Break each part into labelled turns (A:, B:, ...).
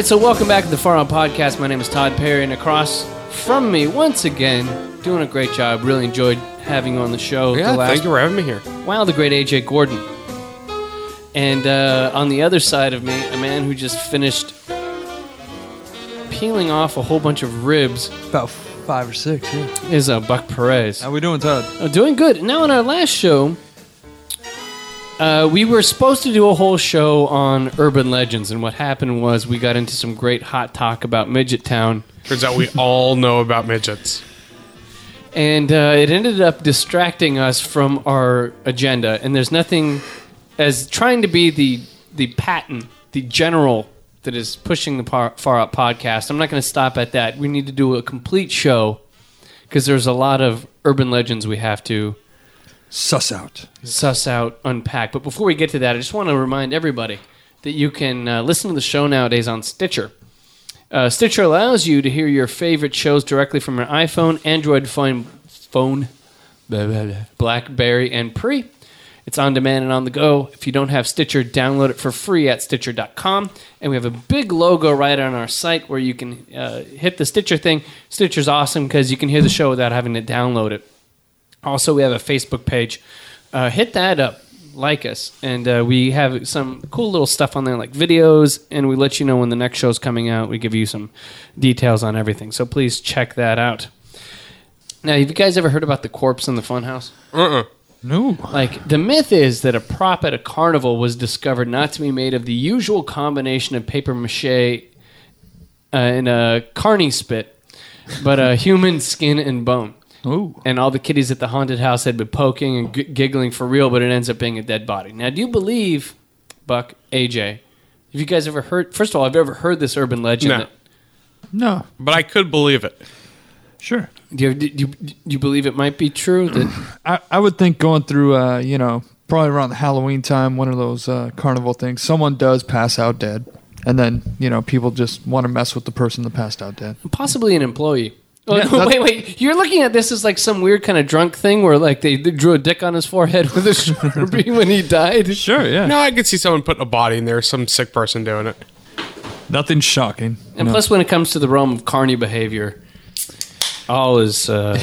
A: All right, so welcome back to the Far Out Podcast. My name is Todd Perry, and across from me, once again, doing a great job. Really enjoyed having you on the show.
B: Yeah,
A: the last,
B: thank you for having me here.
A: Wow, the great AJ Gordon. And uh, on the other side of me, a man who just finished peeling off a whole bunch of ribs
C: About five or six, yeah.
A: is uh, Buck Perez.
C: How we doing, Todd?
A: Uh, doing good. Now, on our last show, uh, we were supposed to do a whole show on urban legends, and what happened was we got into some great hot talk about Midget Town,
B: Turns out we all know about midgets.
A: and uh, it ended up distracting us from our agenda. And there's nothing as trying to be the the Patton, the general that is pushing the par- Far Out podcast. I'm not going to stop at that. We need to do a complete show because there's a lot of urban legends we have to
C: Suss out.
A: suss out, unpack. But before we get to that, I just want to remind everybody that you can uh, listen to the show nowadays on Stitcher. Uh, Stitcher allows you to hear your favorite shows directly from your iPhone, Android phone, phone, blah, blah, blah, BlackBerry, and Pre. It's on demand and on the go. If you don't have Stitcher, download it for free at Stitcher.com. And we have a big logo right on our site where you can uh, hit the Stitcher thing. Stitcher's awesome because you can hear the show without having to download it. Also, we have a Facebook page. Uh, hit that up, like us, and uh, we have some cool little stuff on there, like videos, and we let you know when the next show's coming out. We give you some details on everything, so please check that out. Now, have you guys ever heard about the corpse in the funhouse?
B: Uh-uh.
C: No.
A: Like the myth is that a prop at a carnival was discovered not to be made of the usual combination of paper mache uh, and a carny spit, but a human skin and bone
C: Ooh.
A: and all the kitties at the haunted house had been poking and g- giggling for real, but it ends up being a dead body. Now, do you believe, Buck, AJ? Have you guys ever heard? First of all, have you ever heard this urban legend?
B: No.
A: that-
C: No.
B: But I could believe it.
C: Sure.
A: do, you, do, you, do you believe it might be true? That
C: I, I would think going through, uh, you know, probably around the Halloween time, one of those uh, carnival things, someone does pass out dead. And then, you know, people just want to mess with the person that passed out dead.
A: possibly an employee. Oh,
C: Yeah,
A: no, wait, wait! You're looking at this as like some weird kind of drunk thing where like they, they drew a dick on his forehead with a sharpie when he died.
C: Sure, yeah.
B: No, I could see someone putting a body in there, some sick person doing it.
C: Nothing shocking.
A: And
C: No.
A: plus, when it comes to the realm of carny behavior, all is. Uh,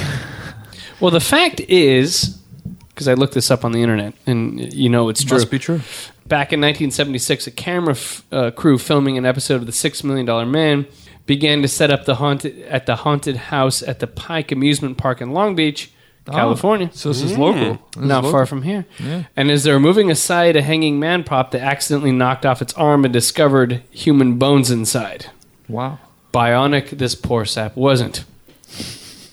A: well, the fact is, because I looked this up on the internet, and you know it's true.
C: Must be true.
A: Back in 1976, a camera f- uh, crew filming an episode of The Six Million Dollar Man began to set up the haunted at the haunted house at the Pike Amusement Park in Long Beach, California.
C: So this is local. This is
A: Not
C: local.
A: far from here.
C: Yeah.
A: And as they were moving aside a hanging man prop, they accidentally knocked off its arm and discovered human bones inside.
C: Wow.
A: Bionic, this poor sap wasn't.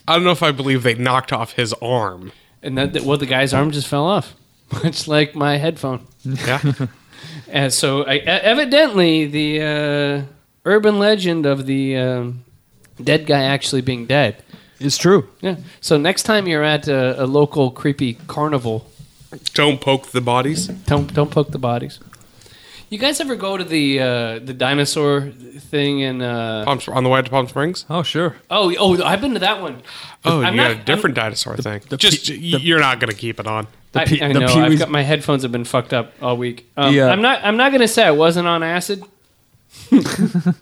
B: I don't know if I believe they knocked off his arm.
A: And that, that well, the guy's arm just fell off, much like my headphone.
B: Yeah.
A: And so, I, evidently, the uh, urban legend of the um, dead guy actually being dead.
C: It's true.
A: Yeah. So next time you're at a, a local creepy carnival,
B: don't poke the bodies.
A: don't don't poke the bodies. You guys ever go to the uh, the dinosaur thing in? Uh,
B: Palm, on the way to Palm Springs?
C: Oh, sure.
A: oh, oh, I've been to that one.
B: Oh,
A: I'm
B: you
A: not-
B: got a different dinosaur thing.
C: the
B: Just
C: pe-
B: y- you're not going to keep it on.
A: I,
C: Pe-
A: I
C: the
A: know.
C: Pee
A: I've got my headphones have been fucked up all week. Um,
C: Yeah.
A: I'm not. I'm not gonna say I wasn't on acid.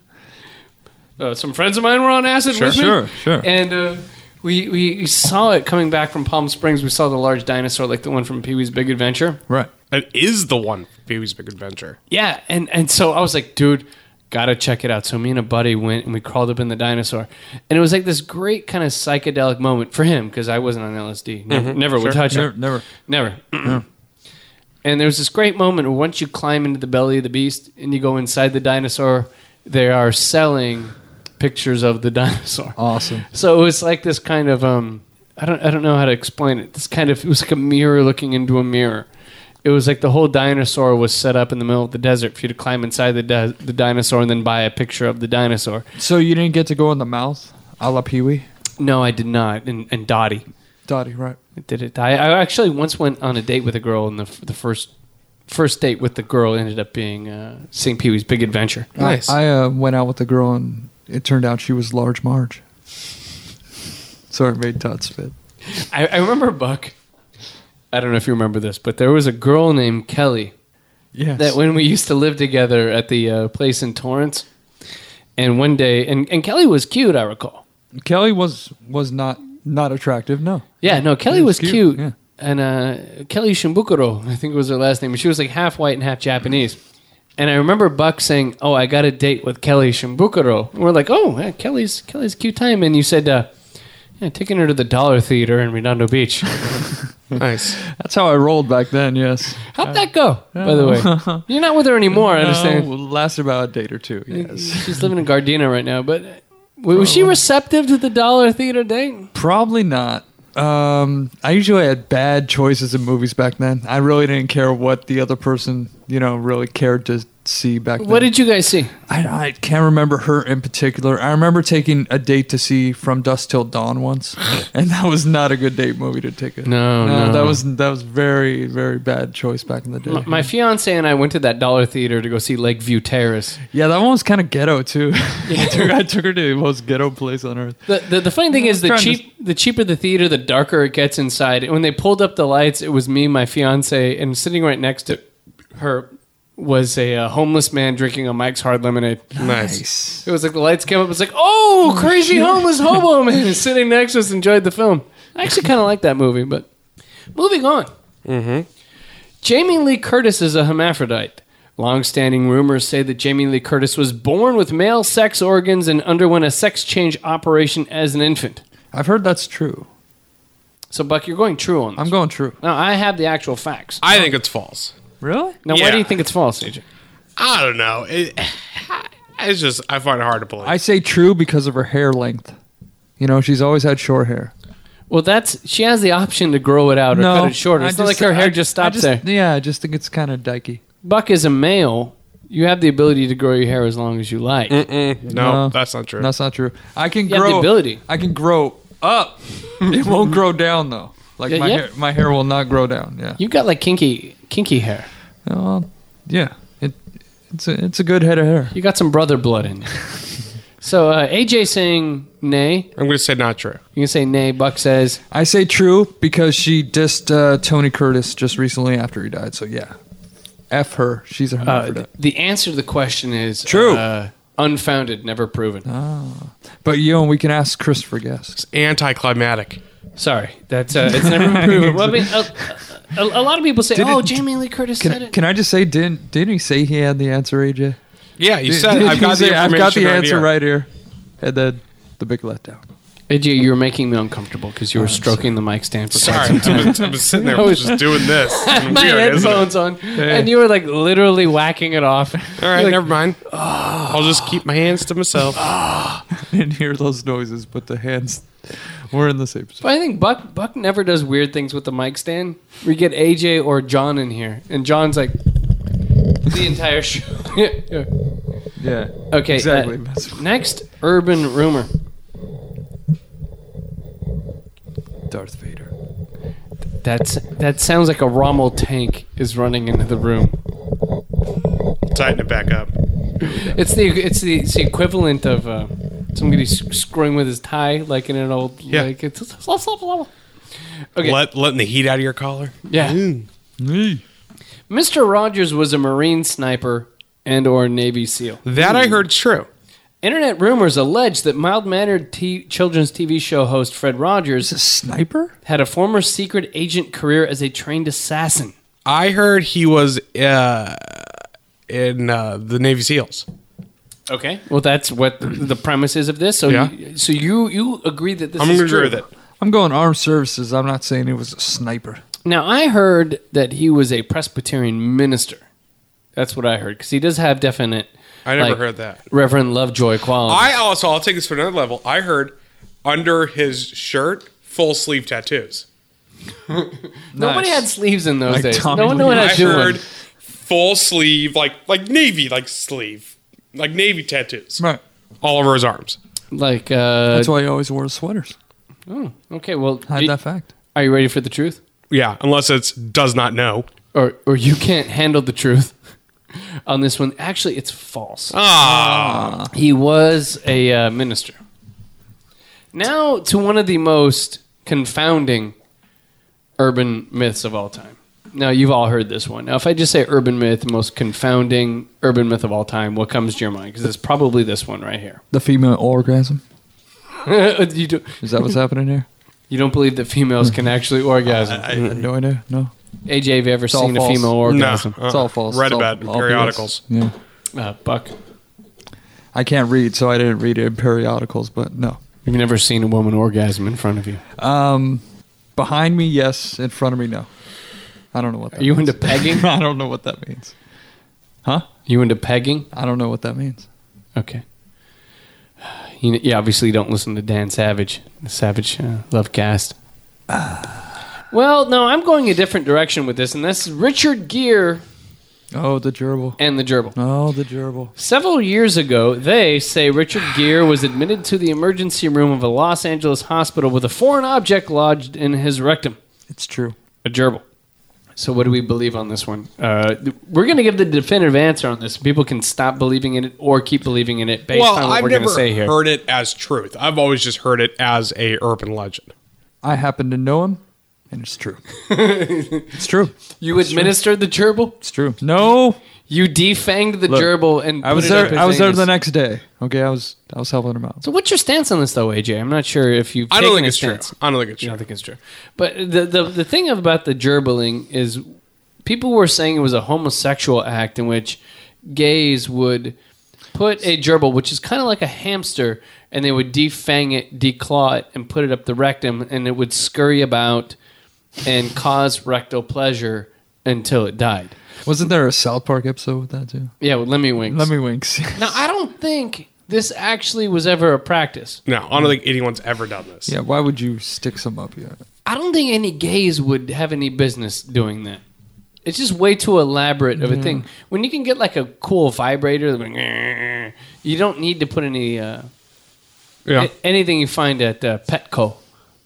A: uh, some friends of mine were on acid
C: Sure,
A: with me.
C: sure, sure.
A: And uh, we we saw it coming back from Palm Springs. We saw the large dinosaur, like the one from Pee Wee's Big Adventure.
C: Right.
B: It is the one Pee Wee's Big Adventure.
A: Yeah, and and so I was like, dude, gotta check it out. So me and a buddy went and we crawled up in the dinosaur, and it was like this great kind of psychedelic moment for him because I wasn't on LSD. Never, never would touch
C: Never.
A: it.
C: never.
A: Never. and there was this great moment where once you climb into the belly of the beast and you go inside the dinosaur, they are selling pictures of the dinosaur.
C: Awesome.
A: So it was like this kind of um, I don't I don't know how to explain it. This kind of it was like a mirror looking into a mirror. It was like the whole dinosaur was set up in the middle of the desert for you to climb inside the di- the dinosaur and then buy a picture of the dinosaur.
C: So you didn't get to go in the mouth, a la Pee Wee?
A: No, I did not. And, and Dottie
C: Dottie, right.
A: did it. I, I actually once went on a date with a girl, and the the first first date with the girl ended up being uh, St. Pee Wee's Big Adventure.
B: Nice.
C: I, I uh, went out with a girl and it turned out she was Large Marge. Sorry, made Todd spit.
A: I, I remember Buck. I don't know if you remember this, but there was a girl named Kelly
C: Yes.
A: that when we used to live together at the uh, place in Torrance, And one day, and, and Kelly was cute, I recall.
C: Kelly was was not not attractive. No.
A: Yeah, no, Kelly was
C: was
A: cute.
C: cute, yeah.
A: And uh, Kelly Shimbukuro, I think was her last name. She was like half white and half Japanese. And I remember Buck saying, "Oh, I got a date with Kelly Shimbukuro." And we're like, "Oh, yeah, Kelly's Kelly's cute time." And you said, uh, "Yeah, taking her to the Dollar Theater in Redondo Beach."
B: Nice.
C: That's how I rolled back then. Yes.
A: How'd that go? By the way, you're not with her anymore. I understand.
C: No, lasted about a date or two. Yes.
A: She's living in Gardena right now. But uh, was she receptive to the Dollar Theater date?
C: Probably not. Um, I usually had bad choices in movies back then. I really didn't care what the other person, you know, really cared to see back then.
A: What did you guys see?
C: I, I can't remember her in particular. I remember taking a date to see From Dusk Till Dawn once, and that was not a good date movie to take. A,
A: No, no.
C: that was that was very very bad choice back in the day.
A: My, my fiance and I went to that Dollar Theater to go see Lakeview Terrace.
C: yeah, that one was kind of ghetto too. I, took, I took her to the most ghetto place on earth.
A: The, the, the funny thing is, the
C: trying to-
A: cheap the cheaper the theater, the darker it gets inside. And When they pulled up the lights, it was me, my fiance, and sitting right next to her was a uh, homeless man drinking a Mike's Hard Lemonade.
B: Nice.
A: It was like the lights came up. It's like, oh, crazy homeless hobo man is sitting next to us. Enjoyed the film. I actually kind of like that movie. But moving on. Mm-hmm. Jamie Lee Curtis is a hermaphrodite. Long-standing rumors say that Jamie Lee Curtis was born with male sex organs and underwent a sex change operation as an infant.
C: I've heard that's true.
A: So, Buck, you're going true on this.
C: I'm going true.
A: Now, I have the actual facts.
B: I think it's false.
C: Really?
A: Now, why
B: Yeah.
A: do you think it's false, AJ?
B: I don't know. It, it's just I find it hard to believe.
C: I say true because of her hair length. You know, she's always had short hair.
A: Well, that's she has the option to grow it out or cut it shorter.
C: I
A: It's not like her hair just
C: I
A: stops there.
C: Yeah, I just think it's kind of dykey.
A: Buck is a male. You have the ability to grow your hair as long as you like.
B: Mm, no,
C: No.
B: that's not true.
C: That's not true. I can
A: You have
C: grow
A: the ability.
C: I can grow up. it won't grow down though. Like
A: Yeah,
C: my
A: yeah.
C: hair, my hair will not grow down. Yeah.
A: You've got like kinky, kinky hair.
C: Well, yeah. It it's a it's a good head of hair.
A: You got some brother blood in you. so uh, AJ saying nay.
B: I'm going to say not true.
A: You can say nay. Buck says
C: I say true because she dissed uh, Tony Curtis just recently after he died. So yeah, f her. She's a
A: uh, the answer to the question is
C: True.
A: Uh, unfounded, never proven.
C: but you know, we can ask Christopher Guest.
B: It's anticlimactic.
A: Sorry, that's uh, it's never been proven. Well, I mean, a, a, a lot of people say,
C: Did
A: "Oh,
C: it-
A: Jamie Lee Curtis said
C: Can,
A: it."
C: can I just say, didn't didn't he say he had the answer, AJ?
B: Yeah, you
C: Did-
B: said
C: didn't
B: I've got
C: say,
B: the
C: I've got the
B: information
C: answer
B: here.
C: right here, and then the big letdown.
A: AJ, you were making me uncomfortable because you were stroking the mic stand for quite
B: Sorry,
A: some time.
B: I've been, I've sitting there
A: I was-
B: just doing this. It's
A: my
B: weird, isn't it?
A: headphones on, and you were like literally whacking it off.
B: All right, never mind. I'll just keep my hands to myself.
C: didn't hear those noises, but the hands were in the same spot.
A: But I think Buck Buck never does weird things with the mic stand. We get AJ or John in here, and John's like the entire show. Yeah.
C: Yeah.
A: okay,
C: Exactly.
A: uh, next, urban rumor.
C: Darth Vader.
A: That's that sounds like a Rommel tank is running into the room.
B: Tighten it back up.
A: It's the it's the, it's the equivalent of uh, somebody screwing with his tie, like in an old
B: Yeah.
A: like it's okay.
B: Let letting the heat out of your collar.
A: Yeah, Mr. Rogers was a Marine sniper and or Navy SEAL.
B: That I heard true.
A: Internet rumors allege that mild-mannered t- children's TV show host Fred Rogers
C: A sniper?
A: had a former secret agent career as a trained assassin.
B: I heard he was uh, in uh, the Navy SEAls.
A: Okay, well that's what the, the premise is of this. So,
B: Yeah.
A: you, so you you agree that this
B: I'm
A: is
B: going to
A: true?
B: agree with it.
C: I'm going armed services. I'm not saying he was a sniper.
A: Now I heard that he was a Presbyterian minister. That's what I heard because he does have definite.
B: I never
A: like,
B: heard that.
A: Reverend Lovejoy qualities.
B: I also, I'll take this to another level. I heard under his shirt, full sleeve tattoos.
A: Nobody had sleeves in those
C: Like
A: days.
C: Tommy
A: no one knew what
C: Lee.
A: I
B: I
A: was doing.
B: heard full sleeve, like like navy, like sleeve, like navy tattoos
C: Right.
B: all over his arms.
A: Like, uh,
C: That's why he always wore sweaters.
A: oh, okay. Well,
C: Hide
A: y-
C: that fact.
A: are you ready for the truth,
B: Yeah, unless it's does not know.
A: or or you can't handle the truth on this one? Actually, it's false.
B: Ah,
A: He was a uh, minister. Now to one of the most confounding urban myths of all time. Now you've all heard this one. Now, if I just say urban myth, most confounding urban myth of all time, what comes to your mind? Because it's probably this one right here.
C: The female orgasm.
A: you, do,
C: Is that what's happening here?
A: you don't believe that females can actually orgasm?
C: I had no idea. No.
A: AJ, have you ever
C: all
A: seen a
C: false.
A: female
B: No,
A: orgasm?
C: It's all false.
B: Read
C: It's all-
B: about it in
C: all
B: periodicals.
C: Yeah.
A: Uh, Buck,
C: I can't read, so I didn't read it in periodicals, but no.
A: you've never seen a woman orgasm in front of you.
C: Um, behind me, yes. In front of me, no. I don't know what that
A: Are you
C: means.
A: into pegging?
C: I don't know what that means. Huh?
A: You into pegging?
C: I don't know what that means.
A: Okay. You, you obviously don't listen to Dan Savage, the Savage uh, Love Cast. Well, no, I'm going a different direction with this, and that's Richard Gere
C: Oh, the gerbil.
A: and the gerbil.
C: Oh, the gerbil.
A: Several years ago, they say Richard Gere was admitted to the emergency room of a Los Angeles hospital with a foreign object lodged in his rectum,
C: It's true.
A: a gerbil. So, what do we believe on this one? Uh, we're going to give the definitive answer on this. People can stop believing in it or keep believing in it based
B: well,
A: on what
B: I've
A: we're going
B: never
A: to say here.
B: heard it as truth. I've always just heard it as a urban legend.
C: I happen to know him, and it's true. it's true.
A: You administered the gerbil?
C: It's true. No,
A: You defanged the
C: Look,
A: gerbil and
C: I was
A: put it up
C: there. I was there the next day. Okay, I was. I was helping him out.
A: So what's your stance on this, though, AJ? I'm not sure if you've.
B: I don't think
A: a
B: it's true. I don't think it's
A: You
B: true.
A: don't think it's true. But the, the the thing about the gerbiling is, people were saying it was a homosexual act in which gays would put a gerbil, which is kind of like a hamster, and they would defang it, declaw it, and put it up the rectum, and it would scurry about and cause rectal pleasure until it died.
C: Wasn't there a South Park episode with that too?
A: Yeah, with Lemmiwinks.
C: Let me winks.
A: Now, I don't think this actually was ever a practice.
B: No, I don't think anyone's ever done this.
C: yeah. Why would you stick some up here?
A: I don't think any gays would have any business doing that. It's just way too elaborate of a thing. When you can get like a cool vibrator, like, "Grr," you don't need to put any uh,
B: Yeah.
A: a- anything you find at uh, Petco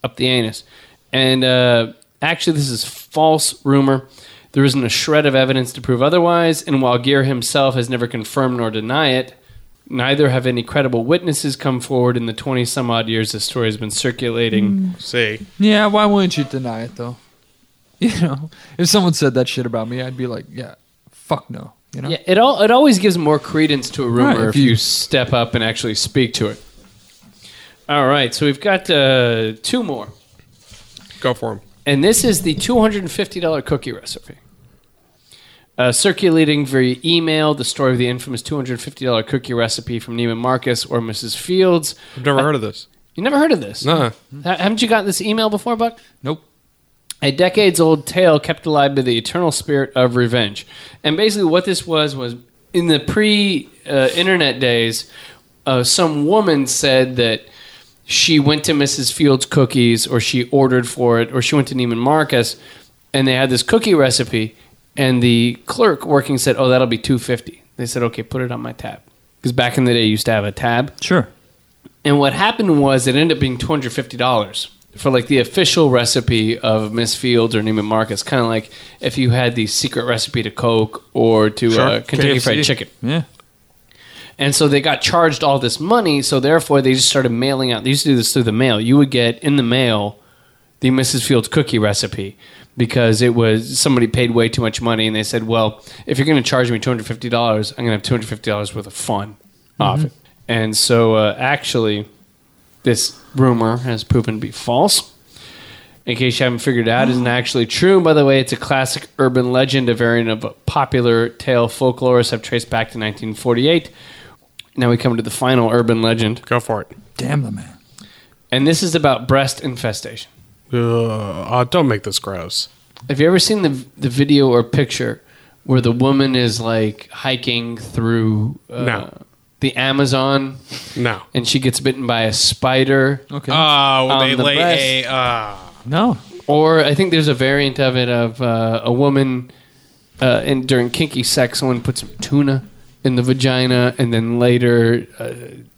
A: up the anus. And uh, actually, this is false rumor. There isn't a shred of evidence to prove otherwise. And while Gere himself has never confirmed nor deny it, neither have any credible witnesses come forward in the 20 some odd years this story has been circulating.
B: See,
C: Yeah. Why wouldn't you deny it though? You know, if someone said that shit about me, I'd be like, yeah, fuck no. You know.
A: Yeah, it all it always gives more credence to a rumor
C: Right,
A: if
C: if
A: you,
C: you-
A: step up and actually speak to it. All right, so we've got uh, two more,
B: go for him.
A: And this is the two hundred and fifty dollar cookie recipe. Uh, circulating via email, the story of the infamous two hundred fifty dollar cookie recipe from Neiman Marcus or Mrs. Fields.
B: I've never heard of this.
A: You never heard of this? Ha- Haven't you gotten this email before, Buck?
C: Nope.
A: a decades old tale kept alive by the eternal spirit of revenge. And basically, what this was was in the pre uh, internet days, uh, some woman said that she went to Mrs. Fields Cookies or she ordered for it or she went to Neiman Marcus and they had this cookie recipe and the clerk working said, "Oh, that'll be 250." They said, "Okay, put it on my tab." Because back in the day, you used to have a tab.
C: Sure.
A: And what happened was it ended up being two hundred fifty dollars for like the official recipe of Miss Fields or Neiman Marcus. Kind of like if you had the secret recipe to Coke or to
B: Sure.
A: uh, Kentucky
C: KFC.
A: Fried Chicken.
C: Yeah.
A: And so they got charged all this money. So therefore, they just started mailing out. They used to do this through the mail. You would get in the mail the Mrs. Fields cookie recipe because it was somebody paid way too much money, and they said, "Well, if you're going to charge me two hundred fifty dollars, I'm going to have two hundred fifty dollars worth of fun off it." And so, uh, actually, this rumor has proven to be false. In case you haven't figured it out, it isn't actually true. By the way, it's a classic urban legend, a variant of a popular tale folklorists have traced back to 1948. Now we come to the final urban legend,
B: Go for it.
C: Damn the man.
A: and this is about breast infestation.
B: Uh, uh, don't make this gross.
A: Have you ever seen the the video or picture where the woman is like hiking through uh,
B: No.
A: the Amazon
B: No.
A: and she gets bitten by a spider?
C: Okay.
B: Oh,
A: On
B: they
A: the
B: lay
A: breast.
B: a. Uh,
C: no.
A: Or I think there's a variant of it of uh, a woman uh, in during kinky sex, someone puts some tuna in the vagina, and then later uh,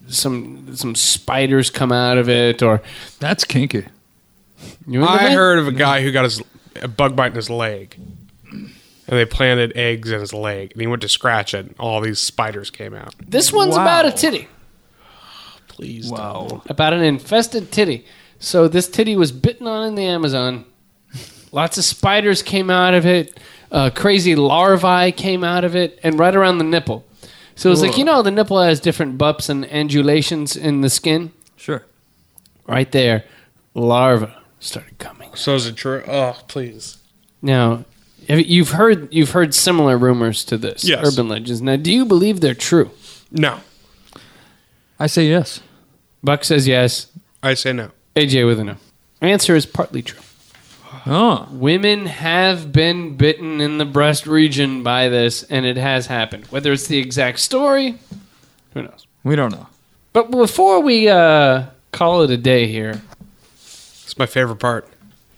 A: some some spiders come out of it. Or
C: That's kinky.
A: you into
B: I
A: that?
B: heard of a guy who got his a bug bite in his leg, and they planted eggs in his leg, and he went to scratch it, and all these spiders came out.
A: this one's
C: Wow.
A: about a titty,
B: Please,
C: Wow.
A: about an infested titty. So this titty was bitten on in the Amazon, Lots of spiders came out of it. Uh, crazy larvae came out of it, and right around the nipple. So it's like you know the nipple has different bumps and undulations in the skin.
C: Sure.
A: Right there, larva started coming.
B: So is it true? Oh, please.
A: Now, have- you've heard you've heard similar rumors to this
B: Yes.
A: urban legends. Now, do you believe they're true?
B: No.
C: I say yes.
A: Buck says yes.
B: I say no.
A: AJ with a no. Answer is partly true.
C: Oh.
A: Women have been bitten in the breast region by this, and it has happened. Whether it's the exact story, who knows?
C: We don't know.
A: But before we uh, call it a day here,
B: It's my favorite part.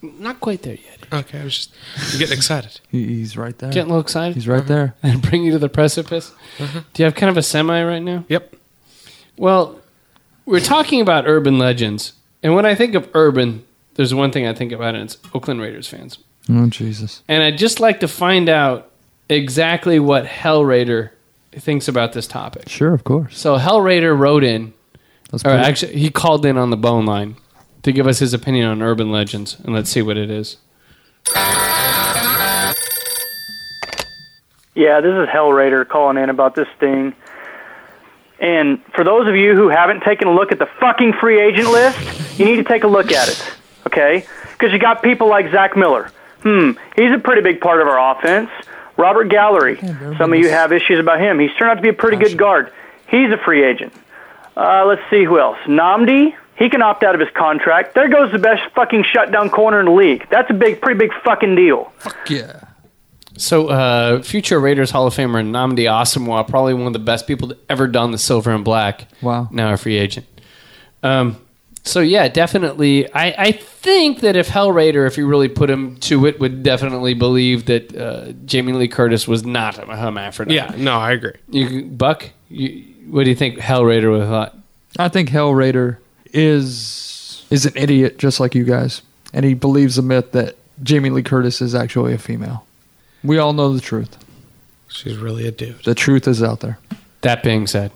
A: not quite there yet.
B: Okay, I was just I'm getting excited.
C: He, he's right there.
A: Getting a little excited
C: He's right there.
A: and bring you to the precipice. Do you have kind of a semi right now?
B: Yep.
A: Well, we're talking about urban legends, and when I think of urban, there's one thing I think about, and it's Oakland Raiders fans.
C: Oh Jesus.
A: And I'd just like to find out exactly what Hell Raider thinks about this topic.
C: Sure, of course.
A: So Hell Raider wrote in,
C: Let's
A: or
C: put
A: actually, he called in on the bone line to give us his opinion on urban legends, and let's see what it is.
D: Yeah, this is Hell Raider calling in about this thing. And for those of you who haven't taken a look at the fucking free agent list, you need to take a look at it, okay? Because you got people like Zach Miller. Hmm, he's a pretty big part of our offense. Robert Gallery. Some of you have issues about him. He's turned out to be a pretty good guard. He's a free agent. Uh, let's see who else. Nnamdi. He can opt out of his contract. There goes the best fucking shutdown corner in the league. That's a big, pretty big fucking deal.
C: Fuck yeah.
A: So, uh, future Raiders Hall of Famer Nnamdi Asomugha, probably one of the best people to ever don the silver and black.
C: Wow.
A: Now a free agent. Um, so yeah, definitely. I, I think that if Hell Raider, if you really put him to it, would definitely believe that uh, Jamie Lee Curtis was not a hermaphrodite.
B: Yeah, no, I agree.
A: You, Buck, you, what do you think Hell Raider would have thought?
C: I think Hell Raider is is an idiot just like you guys, and he believes the myth that Jamie Lee Curtis is actually a female. We all know the truth.
B: She's really a dude.
C: The truth is out there.
A: That being said,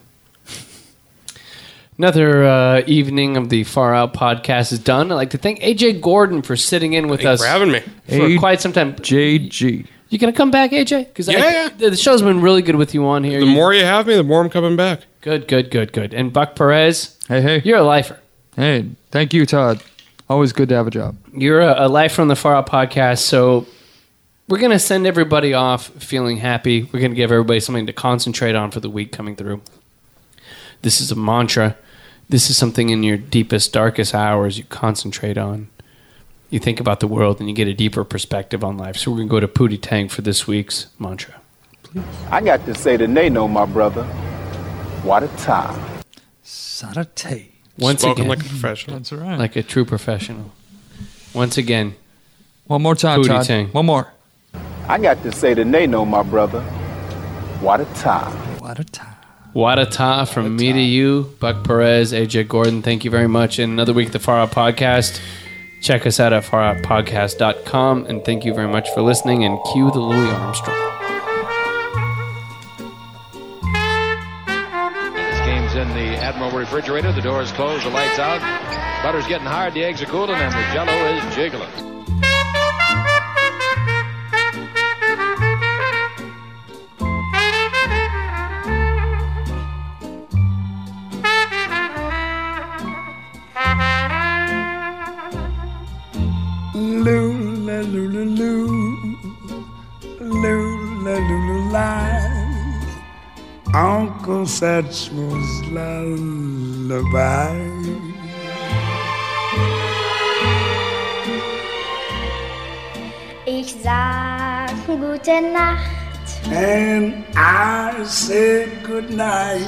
A: another uh, evening of the Far Out podcast is done. I'd like to thank AJ Gordon for sitting in with
B: Thanks
A: us
B: for having me.
A: for
C: A-
A: quite some time.
C: JG.
A: You gonna come back, AJ? Because
B: Yeah, yeah.
A: the show's been really good with you on here.
B: The
A: You-
B: more you have me, the more I'm coming back.
A: good, good, good, good. And Buck Perez,
C: Hey, hey.
A: you're a lifer.
C: Hey, thank you, Todd. Always good to have a job.
A: You're a, a life from the Far Out podcast. So we're gonna send everybody off feeling happy. We're gonna give everybody something to concentrate on for the week coming through. This is a mantra. This is something in your deepest, darkest hours you concentrate on. You think about the world and you get a deeper perspective on life. So we're gonna go to Pootie Tang for this week's mantra. Please.
E: I got to say to Nano, my brother, what a time.
C: Sarate.
A: Once
B: Spoken
A: again,
B: like a professional.
C: That's right.
A: like a true professional. Once again,
C: One more time,
A: Booty
C: Todd.
A: Tang.
C: One more.
E: I got to say to Nano, my brother, what a time.
C: What a time.
A: Wadata from me to you, Buck Perez, AJ Gordon. Thank you very much. And another week, at the Far Out Podcast. Check us out at faroutpodcast.com. And thank you very much for listening. And cue the Louis Armstrong.
F: This game's in the Admiral refrigerator. The door is closed, the lights out. Butter's getting hard, the eggs are cooling, and the jello is jiggling.
G: Satchmel's lullaby.
H: Ich sag gute Nacht,
G: And I said goodnight.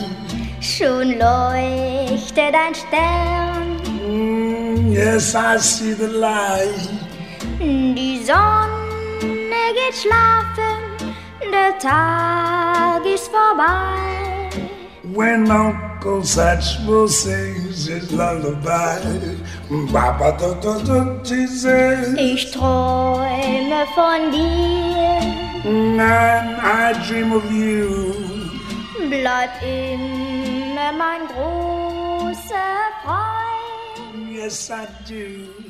H: schon leuchtet ein Stern.
G: Mm, yes, I see the light.
H: Die Sonne geht schlafen, der Tag ist vorbei.
G: When Uncle Satchmo sings his lullaby.
H: Ich träume von dir,
G: And I dream of you.
H: bleib immer mein großer Freund.
G: Yes, I do.